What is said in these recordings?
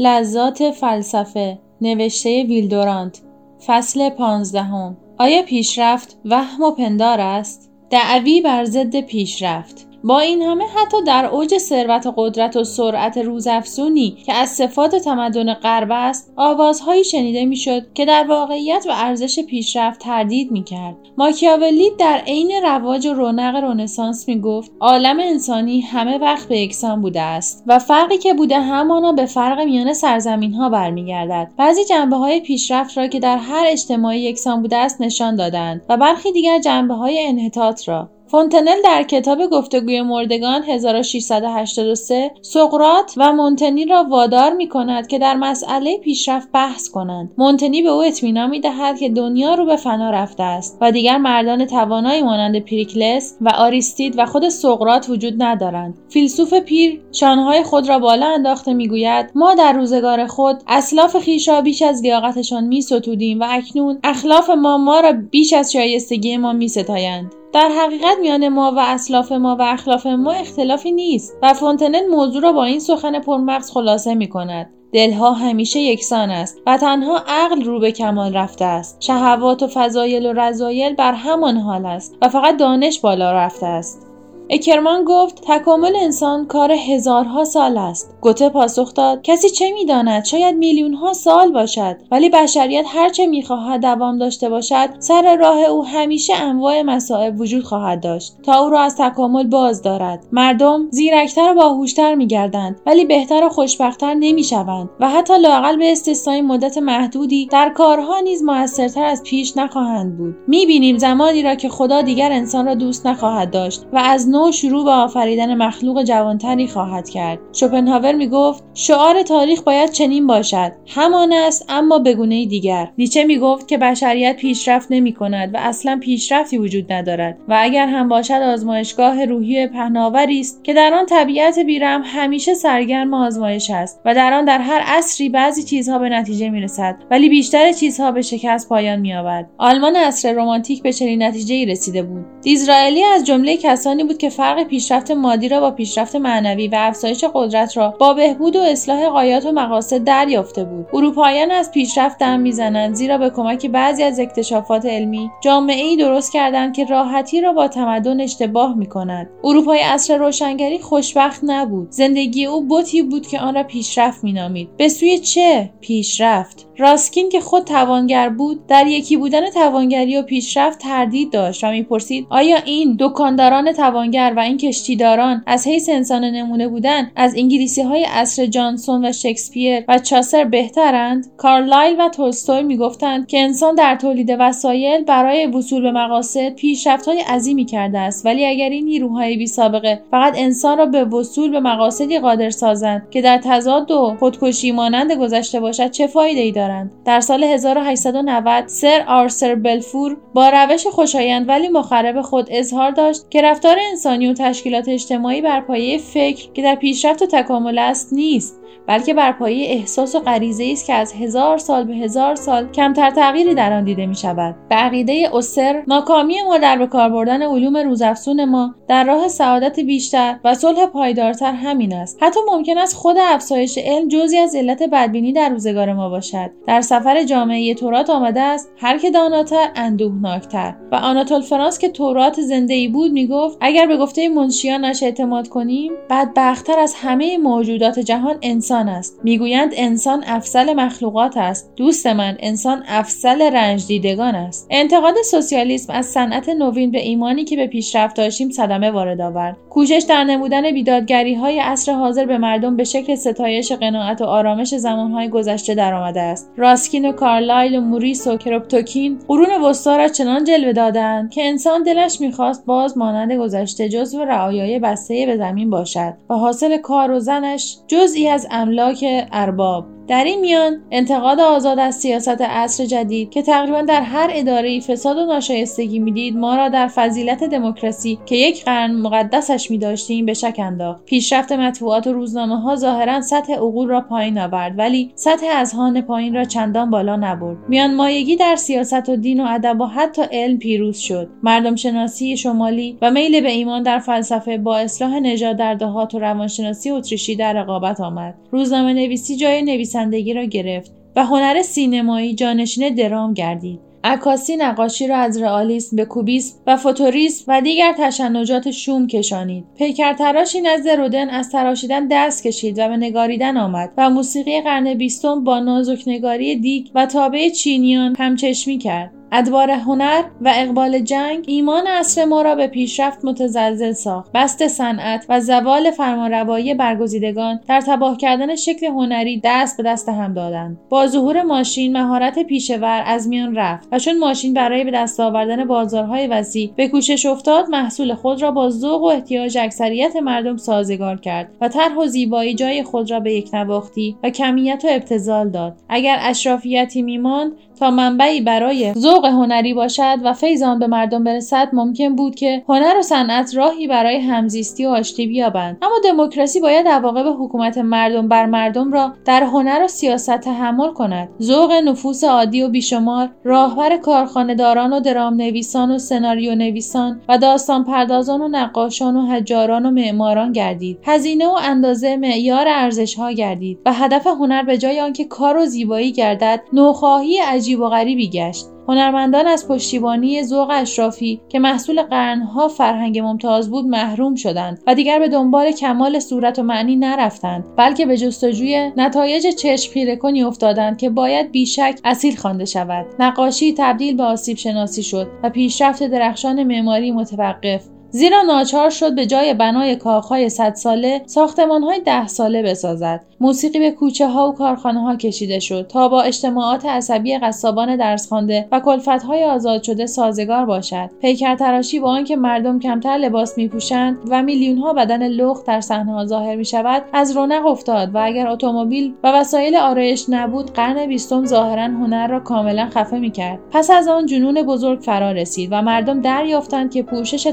لذات فلسفه نوشته ویلدورانت فصل پانزدهم. آیا پیشرفت وهم و پندار است؟ دعوی بر ضد پیشرفت. با این همه حتی در اوج ثروت و قدرت و سرعت روزافزونی که از صفات تمدن غرب است آوازهایی شنیده می‌شد که در واقعیت و ارزش پیشرفت تردید می‌کرد. ماکیاولی در عین رواج و رونق رنسانس می‌گفت عالم انسانی همه وقت به یکسان بوده است و فرقی که بوده همانا به فرق میان سرزمین ها برمیگردد. بعضی جنبه های پیشرفت را که در هر اجتماعی یکسان بوده است نشان دادند و برخی دیگر جنبه های انحطاط را. فونتنل در کتاب گفتگوی مردگان 1683 سقراط و مونتنی را وادار می کند که در مسئله پیشرفت بحث کنند. مونتنی به او اطمینان می دهد که دنیا رو به فنا رفته است و دیگر مردان توانایی مانند پریکلس و آریستید و خود سقراط وجود ندارند. فیلسوف پیر شانهای خود را بالا انداخته می‌گوید ما در روزگار خود اسلاف خویش را بیش از لیاقتشان می ستودیم و اکنون اخلاف ما ما را بیش از شایستگی ما می ستایند. در حقیقت میان ما و اسلاف ما و اخلاف ما اختلافی نیست و فونتنل موضوع را با این سخن پرمغز خلاصه می کند. دلها همیشه یکسان است و تنها عقل رو به کمال رفته است. شهوات و فضایل و رضایل بر همان حال است و فقط دانش بالا رفته است. اکرمان گفت تکامل انسان کار هزارها سال است. گوته پاسخ داد کسی چه می‌داند؟ شاید میلیون ها سال باشد ولی بشریت هرچه می‌خواهد دوام داشته باشد سر راه او همیشه انواع مصائب وجود خواهد داشت. تا او را از تکامل باز دارد. مردم زیرکتر و باهوشتر میگردند ولی بهتر و خوشبختتر نمی‌شوند و حتی لاقل به استثنای مدت محدودی در کارها نیز موثرتر از پیش نخواهند بود. می‌بینیم زمانی را که خدا دیگر انسان را دوست نخواهد داشت و از نو شروع به آفریدن مخلوق جوانتری خواهد کرد. شوپنهاور می‌گفت شعار تاریخ باید چنین باشد. همان است اما به گونه دیگر. نیچه می‌گفت که بشریت پیشرفت نمی کند و اصلا پیشرفتی وجود ندارد و اگر هم باشد آزمایشگاه روحی پهناوری است که در آن طبیعت بیرم همیشه سرگرم آزمایش است و در آن در هر عصری بعضی چیزها به نتیجه می‌رسد ولی بیشتر چیزها به شکست پایان مییابد. آلمان عصر رمانتیک به چنین نتیجه رسیده بود. دیزرائیلی از جمله کسانی بود که فرق پیشرفت مادی را با پیشرفت معنوی و افزایش قدرت را با بهبود و اصلاح قایات و مقاصد دریافته بود. اروپاییان از پیشرفت دم می‌زنند زیرا به کمک بعضی از اکتشافات علمی جامعه ای درست کردند که راحتی را با تمدن اشتباه می کند اروپای عصر روشنگری خوشبخت نبود. زندگی او بوتی بود که آن را پیشرفت مینامید. به سوی چه پیشرفت؟ راسکین که خود توانگر بود در یکی بودن توانگری و پیشرفت تردید داشت و می‌پرسید آیا این دکانداران توانگر و این کشتیداران از حیث انسان نمونه بودن از انگلیسی های عصر جانسون و شکسپیر و چاسر بهترند؟ کارلایل و تولستوی می‌گفتند که انسان در تولید وسایل برای وصول به مقاصد پیشرفت های عظیمی کرده است. ولی اگر این نیروهای بی سابقه فقط انسان را به وصول به مقاصدی قادر سازند که در تضاد و خودکشی مانند گذشته باشد چه فایده ای دارند؟ در سال 1890 سر آرسر بلفور با روش خوشایند ولی مخرب خود اظهار داشت که رفتار انسانی و تشکیلات اجتماعی بر پایه فکر که در پیشرفت و تکامل است نیست بلکه بر پایه احساس و غریزه است که از هزار سال به هزار سال کمتر تغییری در آن دیده می شود به عقیده اوسر ناکامی ما در به کار بردن علوم روزافزون ما در راه سعادت بیشتر و صلح پایدارتر همین است. حتی ممکن است خود افزایش علم جزی از علت بدبینی در روزگار ما باشد. در سفر جامعه تورات آمده است هر که داناتر اندوهناکتر. و آناتول فرانس که تورات زنده ای بود می‌گفت اگر به گفته منشیانش اعتماد کنیم بدبختتر از همه موجودات جهان انسان است. می‌گویند انسان افسل مخلوقات است. دوست من انسان افسل رنج دیدگان است. انتقاد سوسیالیسم از صنعت نوین به ایمانی که به پیشرفت داشتیم صدمه وارد آورد. کوشش در نمودن بیدادگری های عصر حاضر به مردم به شکل ستایش قناعت و آرامش زمانهای گذشته درآمده است. راسکین و کارلایل و موریس و کروپتوکین قرون وسطا را چنان جلوه دادند که انسان دلش می‌خواست باز مانند گذشته جزو رعایای بسته به زمین باشد و حاصل کار و زنش جزئی از املاک ارباب. در این میان انتقاد آزاد از سیاست عصر جدید که تقریبا در هر اداره فساد و ناشایستگی می‌دید ما را در فضیلت دموکراسی که یک قرن مقدسش میداشتیم به شک انداخت. پیشرفت مطبوعات و روزنامه ها ظاهرا سطح عقول را پایین آورد ولی سطح اذهان پایین را چندان بالا نبرد. میان مایگی در سیاست و دین و ادب و حتی علم پیروز شد. مردم شناسی شمالی و میل به ایمان در فلسفه با اصلاح نژاد در دهات و روانشناسی اتریشی در رقابت آمد. روزنامه نویسی جای نویسندگی را گرفت و هنر سینمایی جانشین درام گردید. عکاسی نقاشی را از رئالیسم به کوبیسم و فوتوریسم و دیگر تشنجات شوم کشانید. پیکرتراشی نزد رودن از تراشیدن دست کشید و به نگاریدن آمد و موسیقی قرن بیستم با نازکنگاری دیگ و تابع چینیان همچشمی کرد. ادوار هنر و اقبال جنگ ایمان اصر ما را به پیشرفت متزلزل ساخت. بست صنعت و زوال فرمانروایی برگزیدگان در تباه کردن شکل هنری دست به دست هم دادند. با ظهور ماشین مهارت پیشور از میان رفت و چون ماشین برای به دست آوردن بازارهای وسیع به کوشش افتاد محصول خود را با ذوق و احتیاج اکثریت مردم سازگار کرد و طرح و زیبایی جای خود را به یک نواختی و کمیت و ابتزال داد. اگر اشرافیتی میماند تا منبعی برای ذوق هنری باشد و فیض آن به مردم برسد ممکن بود که هنر و صنعت راهی برای همزیستی و آشتی بیابند. اما دموکراسی باید عواقب حکومت مردم بر مردم را در هنر و سیاست تحمل کند. ذوق نفوس عادی و بیشمار راهبر کارخانهداران و درام نویسان و سناریو نویسان و داستان پردازان و نقاشان و حجاران و معماران گردید. هزینه و اندازه معیار ارزش ها گردید. و هدف هنر به جای آنکه کار و زیبایی گردد نوخواهی عجیب و غریبی گشت. هنرمندان از پشتیبانی ذوق اشرافی که محصول قرنها فرهنگ ممتاز بود محروم شدند و دیگر به دنبال کمال صورت و معنی نرفتند بلکه به جستجوی نتایج چشم خیره کنی افتادند که باید بیشک اصیل خوانده شود. نقاشی تبدیل به آسیب شناسی شد و پیشرفت درخشان معماری متوقف. زیرا ناچار شد به جای بنای کاخهای صد ساله ساختمانهای ده ساله بسازد. موسیقی به کوچه ها و کارخانه ها کشیده شد تا با اجتماعات عصبی قصابان درس خوانده و کلفت های آزاد شده سازگار باشد. پیکر تراشی با آنکه مردم کمتر لباس میپوشند و میلیون ها بدن لخت در صحنه ها ظاهر می شود از رونق افتاد و اگر اتومبیل و وسایل آرایش نبود قرن بیستم ظاهرا هنر را کاملا خفه می کرد پس از آن جنون بزرگ فرا رسید و مردم دریافتند که پوشش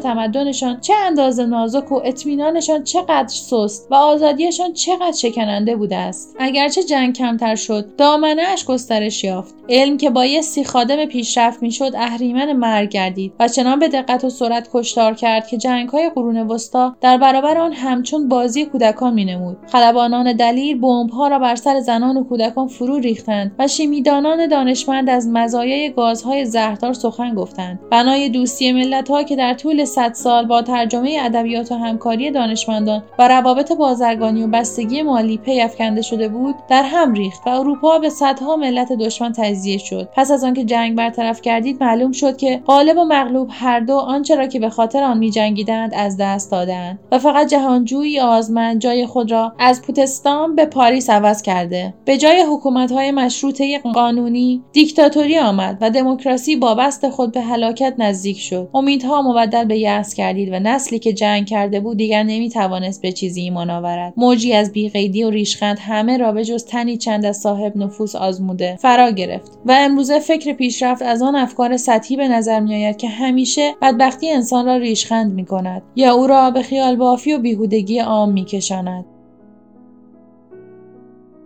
تمدنشان چه اندازه نازک و اطمینانشان چقدر سست و آزادیشان چقدر شکننده بوده است. اگرچه جنگ کمتر شد دامنه اش گسترش یافت. علم که بایستی خادم پیشرفت می‌شد اهریمن مرگ گردید و چنان به دقت و سرعت کشتار کرد که جنگهای قرون وسطا در برابر آن همچون بازی کودکان مینمود. خلبانان دلیر بمبها را بر سر زنان و کودکان فرو ریختند و شیمیدانان دانشمند از مزایای گازهای زهردار سخن گفتند. بنای دوستی ملتها که در طول صد سال با ترجمه ادبیات و همکاری دانشمندان و روابط بازرگانی و بستگی مالی پی افکنده شده بود در هم ریخت و اروپا به صدها ملت دشمن تجزیه شد. پس از آنکه جنگ برطرف کردید معلوم شد که غالب و مغلوب هر دو آنچه را که به خاطر آن میجنگیدند از دست دادند و فقط جهانجویی آزمند جای خود را از پوتستان به پاریس عوض کرده. به جای حکومت‌های مشروطه قانونی دیکتاتوری آمد و دموکراسی با بست خود به هلاکت نزدیک شد. امیدها مبدل به یأس کردید و نسلی که جنگ کرده بود دیگر نمی‌توانست به چیزی ایمان آورد موجی از بیقیدی و ریشخند همه را به جز تنی چند از صاحب نفوس آزموده فرا گرفت و امروزه فکر پیشرفت از آن افکار سطحی به نظر میآید که همیشه بدبختی انسان را ریشخند می کند یا او را به خیال بافی و بیهودگی عام می کشاند.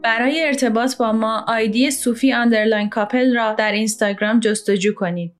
برای ارتباط با ما آیدی صوفی underline کاپل را در اینستاگرام جستجو کنید.